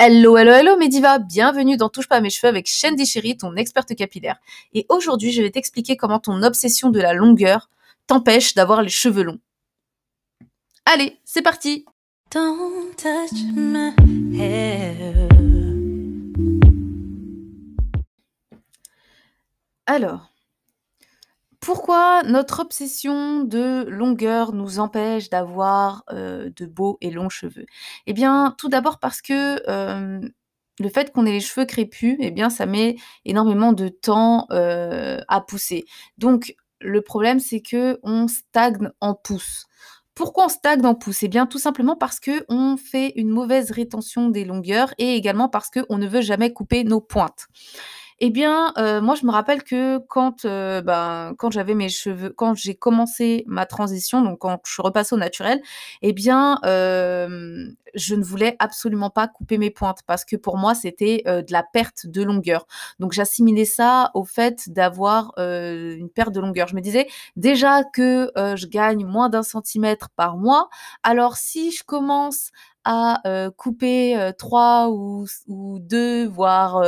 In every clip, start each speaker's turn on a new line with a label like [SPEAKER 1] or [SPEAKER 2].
[SPEAKER 1] Hello, hello, hello Mediva, bienvenue dans Touche pas à mes cheveux avec Shandy Chéri, ton experte capillaire. Et aujourd'hui, je vais t'expliquer comment ton obsession de la longueur t'empêche d'avoir les cheveux longs. Allez, c'est parti Don't touch my hair. Alors, pourquoi notre obsession de longueur nous empêche d'avoir euh, de beaux et longs cheveux? Eh bien, tout d'abord parce que euh, le fait qu'on ait les cheveux crépus, eh bien, ça met énormément de temps euh, à pousser. Donc, le problème, c'est que on stagne en pouce. Pourquoi on stagne en pouce Eh bien, tout simplement parce que on fait une mauvaise rétention des longueurs et également parce qu'on ne veut jamais couper nos pointes. Eh bien, euh, moi, je me rappelle que quand, euh, ben, quand j'avais mes cheveux, quand j'ai commencé ma transition, donc quand je suis repassée au naturel, eh bien, euh, je ne voulais absolument pas couper mes pointes parce que pour moi, c'était de la perte de longueur. Donc, j'assimilais ça au fait d'avoir une perte de longueur. Je me disais déjà que je gagne moins d'un centimètre par mois. Alors, si je commence à couper 3 ou, ou 2, voire,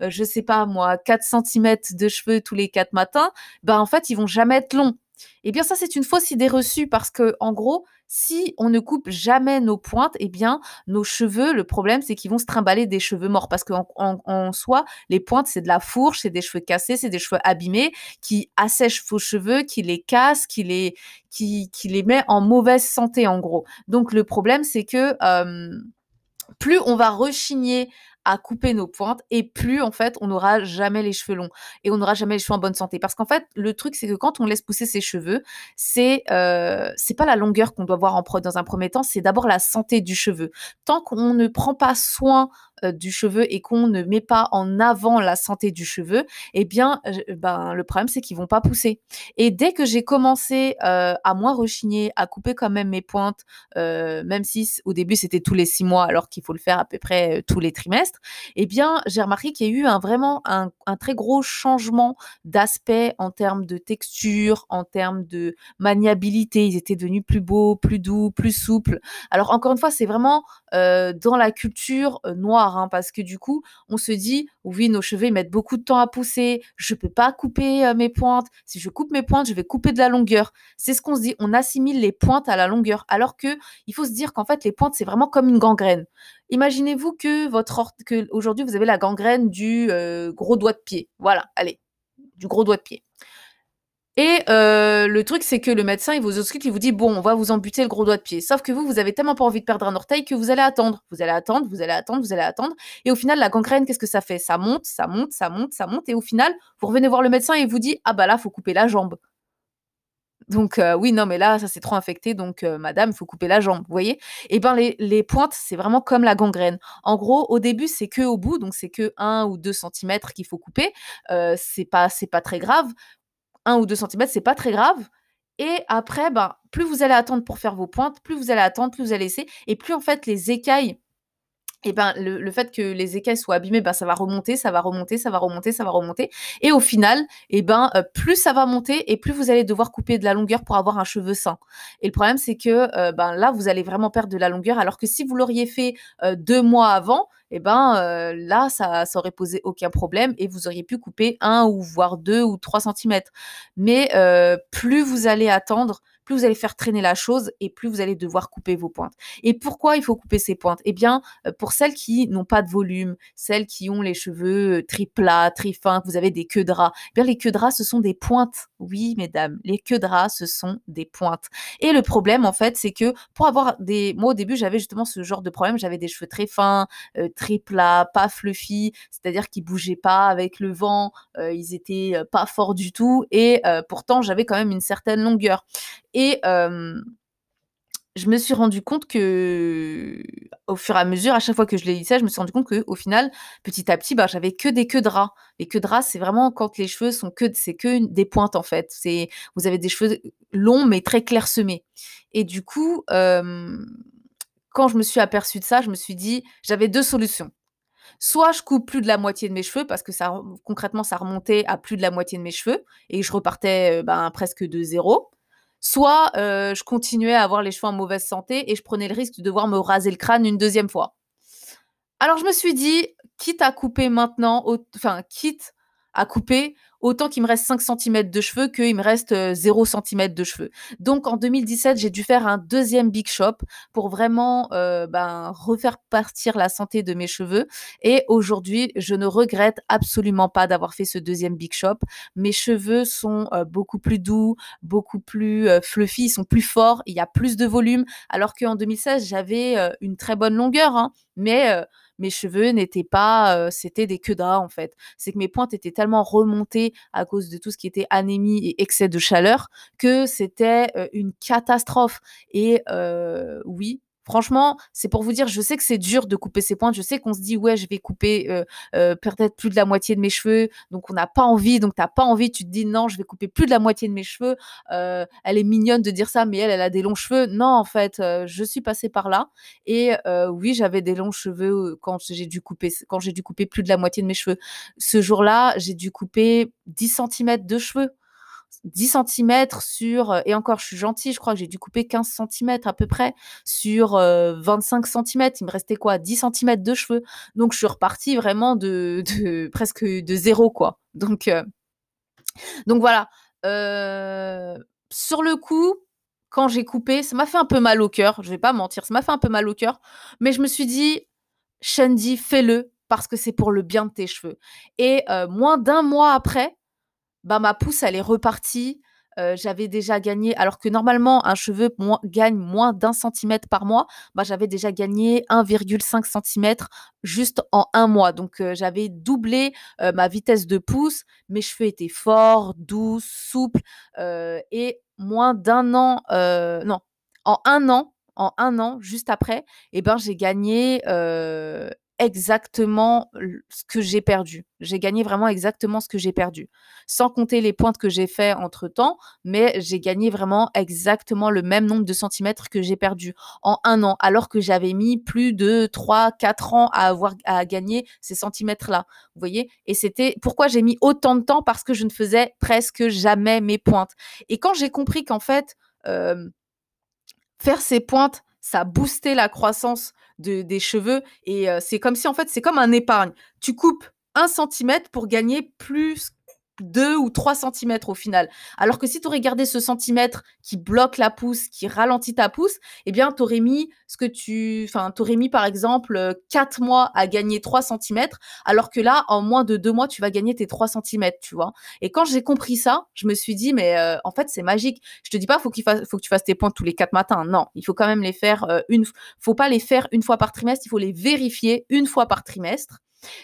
[SPEAKER 1] je sais pas moi, 4 cm de cheveux tous les 4 matins, ben en fait, ils vont jamais être longs. Eh bien, ça, c'est une fausse idée reçue parce que, en gros, si on ne coupe jamais nos pointes, eh bien, nos cheveux, le problème, c'est qu'ils vont se trimballer des cheveux morts parce qu'en en, soi, les pointes, c'est de la fourche, c'est des cheveux cassés, c'est des cheveux abîmés qui assèchent vos cheveux, qui les cassent, qui les, qui, qui les met en mauvaise santé, en gros. Donc, le problème, c'est que plus on va rechigner à couper nos pointes et plus en fait on n'aura jamais les cheveux longs et on n'aura jamais les cheveux en bonne santé. Parce qu'en fait le truc c'est que quand on laisse pousser ses cheveux c'est euh, c'est pas la longueur qu'on doit voir en dans un premier temps c'est d'abord la santé du cheveu. Tant qu'on ne prend pas soin du cheveu et qu'on ne met pas en avant la santé du cheveu, eh bien, ben, le problème, c'est qu'ils vont pas pousser. Et dès que j'ai commencé euh, à moins rechigner, à couper quand même mes pointes, euh, même si au début c'était tous les six mois, alors qu'il faut le faire à peu près tous les trimestres, eh bien, j'ai remarqué qu'il y a eu un, vraiment un très gros changement d'aspect en termes de texture, en termes de maniabilité. Ils étaient devenus plus beaux, plus doux, plus souples. Alors, encore une fois, c'est vraiment dans la culture noire Hein, parce que du coup, on se dit, oui, nos cheveux mettent beaucoup de temps à pousser, je peux pas couper euh, mes pointes. Si je coupe mes pointes, je vais couper de la longueur. C'est ce qu'on se dit. On assimile les pointes à la longueur, alors que il faut se dire qu'en fait, les pointes c'est vraiment comme une gangrène. Imaginez-vous que votre aujourd'hui vous avez la gangrène du euh, gros doigt de pied. Voilà, allez, du gros doigt de pied. Et euh, le truc, c'est que le médecin, il vous ausculte, il vous dit bon, on va vous amputer le gros doigt de pied. Sauf que vous, vous avez tellement pas envie de perdre un orteil que vous allez attendre, vous allez attendre, vous allez attendre, vous allez attendre. Et au final, la gangrène, qu'est-ce que ça fait? Ça monte, ça monte, ça monte, ça monte. Et au final, vous revenez voir le médecin et il vous dit ah bah là, faut couper la jambe. Donc euh, oui, non, mais là, ça s'est trop infecté, donc euh, madame, il faut couper la jambe, vous voyez? Eh ben les, pointes, c'est vraiment comme la gangrène. En gros, au début, c'est que au bout, donc c'est que 1 ou 2 cm qu'il faut couper. C'est pas, c'est pas très grave. 1 ou 2 cm, c'est pas très grave. Et après, ben, plus vous allez attendre pour faire vos pointes, plus vous allez attendre, plus vous allez laisser, et plus en fait les écailles ben le, fait que les écailles soient abîmées, ben ça va remonter, ça va remonter, ça va remonter, ça va remonter. Et au final, et ben euh, plus ça va monter et plus vous allez devoir couper de la longueur pour avoir un cheveu sain. Et le problème c'est que euh, ben là vous allez vraiment perdre de la longueur, alors que si vous l'auriez fait euh, deux mois avant, et ben là ça, ça aurait posé aucun problème et vous auriez pu couper un ou voire deux ou trois centimètres. Mais plus vous allez attendre, plus vous allez faire traîner la chose et plus vous allez devoir couper vos pointes. Et pourquoi il faut couper ces pointes? Eh bien, euh, pour celles qui n'ont pas de volume, celles qui ont les cheveux euh, très plats, très fins, vous avez des queues de rats, eh bien les queues de rats, ce sont des pointes. Oui, mesdames, les queues de rats, ce sont des pointes. Et le problème, en fait, c'est que pour avoir des... Moi, au début, j'avais justement ce genre de problème. J'avais des cheveux très fins, euh, très plats, pas fluffy, c'est-à-dire qu'ils bougeaient pas avec le vent, ils étaient pas forts du tout. Et pourtant, j'avais quand même une certaine longueur. Et je me suis rendu compte que, au fur et à mesure, à chaque fois que je l'ai ça, je me suis rendu compte que, au final, petit à petit, bah, j'avais que des queues de rats. Les queues de rats, c'est vraiment quand les cheveux sont que, c'est que des pointes en fait. C'est, vous avez des cheveux longs mais très clairsemés. Et du coup, quand je me suis aperçue de ça, je me suis dit, j'avais deux solutions. Soit je coupe plus de la moitié de mes cheveux parce que ça, concrètement, ça remontait à plus de la moitié de mes cheveux et je repartais ben, presque de zéro soit euh, je continuais à avoir les cheveux en mauvaise santé et je prenais le risque de devoir me raser le crâne une deuxième fois. Alors je me suis dit: «Quitte à couper maintenant, enfin quitte à couper, autant qu'il me reste 5 centimètres de cheveux qu'il me reste, heu, 0 centimètre de cheveux». Donc en 2017, j'ai dû faire un 2e big shop pour vraiment, heu, ben, refaire partir la santé de mes cheveux et aujourd'hui, je ne regrette absolument pas d'avoir fait ce 2e big shop. Mes cheveux sont, heu, beaucoup plus doux, beaucoup plus, heu, fluffy, ils sont plus forts, il y a plus de volume alors qu'en 2016, j'avais, une très bonne longueur, hein, mais mes cheveux n'étaient pas, heu, c'était des queues en fait. C'est que mes pointes étaient tellement remontées à cause de tout ce qui était anémie et excès de chaleur que c'était, une catastrophe et oui, franchement, c'est pour vous dire, je sais que c'est dur de couper ses pointes. Je sais qu'on se dit: «Ouais, je vais couper, heu heu, peut-être plus de la moitié de mes cheveux», donc on n'a pas envie, donc tu as pas envie, tu te dis: «Non, je vais couper plus de la moitié de mes cheveux, heu, elle est mignonne de dire ça, mais elle, elle a des longs cheveux». Non, en fait, je suis passée par là et oui, j'avais des longs cheveux, quand j'ai dû couper quand j'ai dû couper plus de la moitié de mes cheveux. Ce jour-là, j'ai dû couper 10 centimètres de cheveux. 10 centimètres sur, heu et encore je suis gentille, je crois que j'ai dû couper 15 centimètres à peu près sur, heu, 25 centimètres. Il me restait quoi? 10 centimètres de cheveux. Donc je suis repartie vraiment de de presque de 0 quoi. Donc heu, donc voilà. Heu, sur le coup, quand j'ai coupé, ça m'a fait un peu mal au cœur, je vais pas mentir, ça m'a fait un peu mal au cœur, mais je me suis dit: «Shandy, fais-le parce que c'est pour le bien de tes cheveux» et heu, moins d'1 mois après, bah, ma pousse, elle est repartie. J'avais déjà gagné alors que normalement un cheveu gagne moins d'1 centimètre par mois, bah, j'avais déjà gagné 1,5 centimètre juste en 1 mois. Donc j'avais doublé, ma vitesse de pousse. Mes cheveux étaient forts, doux, souples, et moins d'1 an, non, en 1 an en 1 an, juste après et ben, j'ai gagné, exactement ce que j'ai perdu. J'ai gagné vraiment exactement ce que j'ai perdu. Sans compter les pointes que j'ai fait entre temps, mais j'ai gagné vraiment exactement le même nombre de centimètres que j'ai perdu en 1 an, alors que j'avais mis plus de 3-4 ans à avoir à gagner ces centimètres-là. Vous voyez? Et c'était pourquoi j'ai mis autant de temps? Parce que je ne faisais presque jamais mes pointes et quand j'ai compris qu'en fait, hem, faire ses pointes, ça boostait la croissance de des cheveux et heu, c'est comme si en fait, c'est comme un épargne. Tu coupes 1 centimètre pour gagner plus 2 ou 3 centimètres au final. Alors que si tu aurais gardé ce centimètre qui bloque la pousse, qui ralentit ta pousse et bien, tu aurais mis ce que tu enfin, tu aurais mis par exemple, heu, 4 mois à gagner 3 centimètres, alors que là, en moins de 2 mois, tu vas gagner tes 3 centimètres, tu vois? Et quand j'ai compris ça, je me suis dit: «Mais heu, en fait, c'est magique». Je te dis pas, faut qu'il faut que tu fasses tes pointes tous les 4 matins. Non, il faut quand même les faire, heu, une faut pas les faire 1 fois par trimestre, il faut les vérifier 1 fois par trimestre.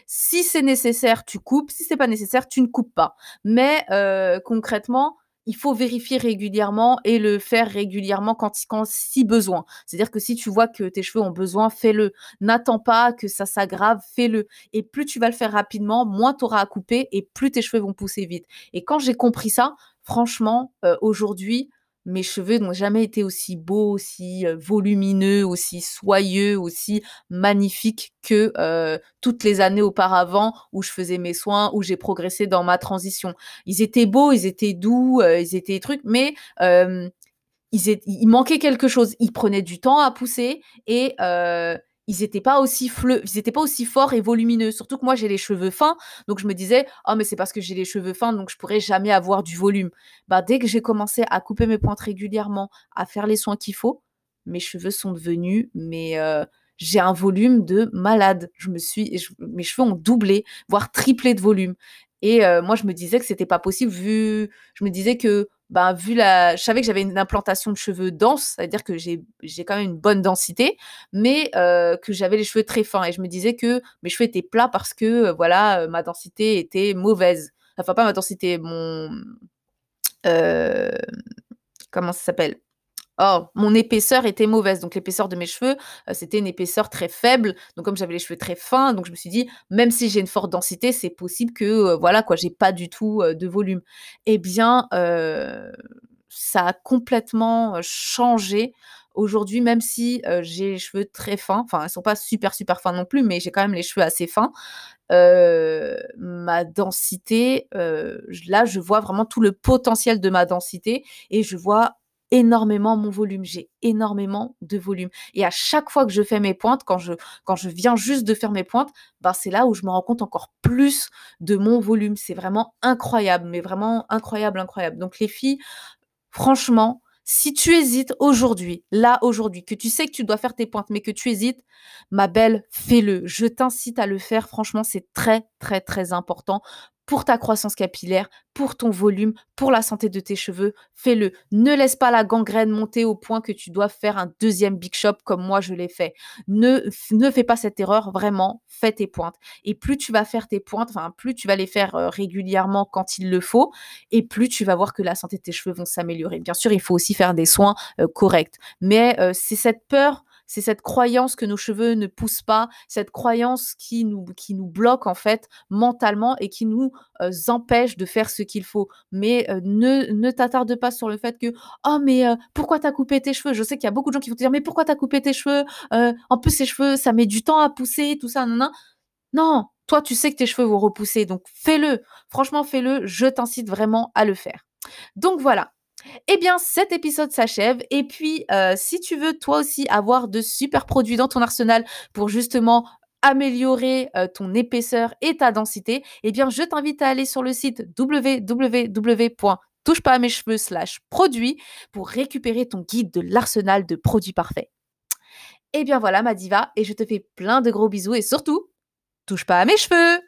[SPEAKER 1] Si c'est nécessaire, tu coupes, si c'est pas nécessaire, tu ne coupes pas. Mais heu, concrètement, il faut vérifier régulièrement et le faire régulièrement quand quand si besoin. C'est-à-dire que si tu vois que tes cheveux ont besoin, fais-le. N'attends pas que ça s'aggrave, fais-le et plus tu vas le faire rapidement, moins tu auras à couper et plus tes cheveux vont pousser vite et quand j'ai compris ça, franchement, heu, aujourd'hui, mes cheveux n'ont jamais été aussi beaux, aussi, heu, volumineux, aussi soyeux, aussi magnifiques que, heu, toutes les années auparavant où je faisais mes soins, où j'ai progressé dans ma transition. Ils étaient beaux, ils étaient doux, heu, ils étaient trucs, mais ils ét il manquait quelque chose. Ils prenaient du temps à pousser et ils étaient pas aussi fleu ils étaient pas aussi forts et volumineux. Surtout que moi, j'ai les cheveux fins, donc je me disais: «Oh mais c'est parce que j'ai les cheveux fins, donc je pourrais jamais avoir du volume». Bah, dès que j'ai commencé à couper mes pointes régulièrement, à faire les soins qu'il faut, mes cheveux sont devenus mais heu, j'ai un volume de malade. Je me suis mes cheveux ont doublé, voire triplé de volume et heu, moi, je me disais que c'était pas possible vu je me disais que, bah, vu la je savais que j'avais une implantation de cheveux dense, ça veut dire que j'ai quand même une bonne densité, mais heu, que j'avais les cheveux très fins et je me disais que mes cheveux étaient plats parce que, heu, voilà, heu, ma densité était mauvaise. Enfin, pas ma densité, mon comment ça s'appelle? Oh, mon épaisseur était mauvaise, donc l'épaisseur de mes cheveux, heu, c'était une épaisseur très faible. Donc comme j'avais les cheveux très fins, donc je me suis dit: «Même si j'ai une forte densité, c'est possible que, heu, voilà quoi, j'ai pas du tout, heu, de volume» et bien, ça a complètement, changé. Aujourd'hui, même si, j'ai les cheveux très fins, enfin, ils sont pas super, super fins non plus, mais j'ai quand même les cheveux assez fins, ma densité, là, je vois vraiment tout le potentiel de ma densité et je vois énormément mon volume, j'ai énormément de volume et à chaque fois que je fais mes pointes, quand je viens juste de faire mes pointes, ben, c'est là où je me rends compte encore plus de mon volume. C'est vraiment incroyable, mais vraiment incroyable, incroyable. Donc les filles, franchement, si tu hésites aujourd'hui, là aujourd'hui, que tu sais que tu dois faire tes pointes, mais que tu hésites, ma belle, fais-le. Je t'incite à le faire. Franchement, c'est très, très, très important pour ta croissance capillaire, pour ton volume, pour la santé de tes cheveux, fais-le. Ne laisse pas la gangrène monter au point que tu dois faire un deuxième big shop comme moi je l'ai fait. Ne, ne fais pas cette erreur, vraiment, fais tes pointes. Et plus tu vas faire tes pointes, enfin, plus tu vas les faire euh, régulièrement quand il le faut, et plus tu vas voir que la santé de tes cheveux vont s'améliorer. Bien sûr, il faut aussi faire des soins euh, corrects. Mais euh, c'est cette peur c'est cette croyance que nos cheveux ne poussent pas, cette croyance qui nous, qui bloque en fait mentalement et qui nous euh, empêche de faire ce qu'il faut. Mais euh, ne, t'attarde pas sur le fait que oh mais euh, pourquoi t'as coupé tes cheveux? Je sais qu'il y a beaucoup de gens qui vont te dire mais pourquoi t'as coupé tes cheveux En plus ces cheveux ça met du temps à pousser, tout ça, non. Non, toi tu sais que tes cheveux vont repousser, donc fais-le. Franchement fais-le. Je t'incite vraiment à le faire. Donc voilà, eh bien, cet épisode s'achève. Et puis, euh, si tu veux toi aussi avoir de super produits dans ton arsenal pour justement améliorer euh, ton épaisseur et ta densité, eh bien, je t'invite à aller sur le site www.touchepas-à-mes-cheveux slash produits pour récupérer ton guide de l'arsenal de produits parfaits. Eh bien voilà ma diva, et je te fais plein de gros bisous et surtout, touche pas à mes cheveux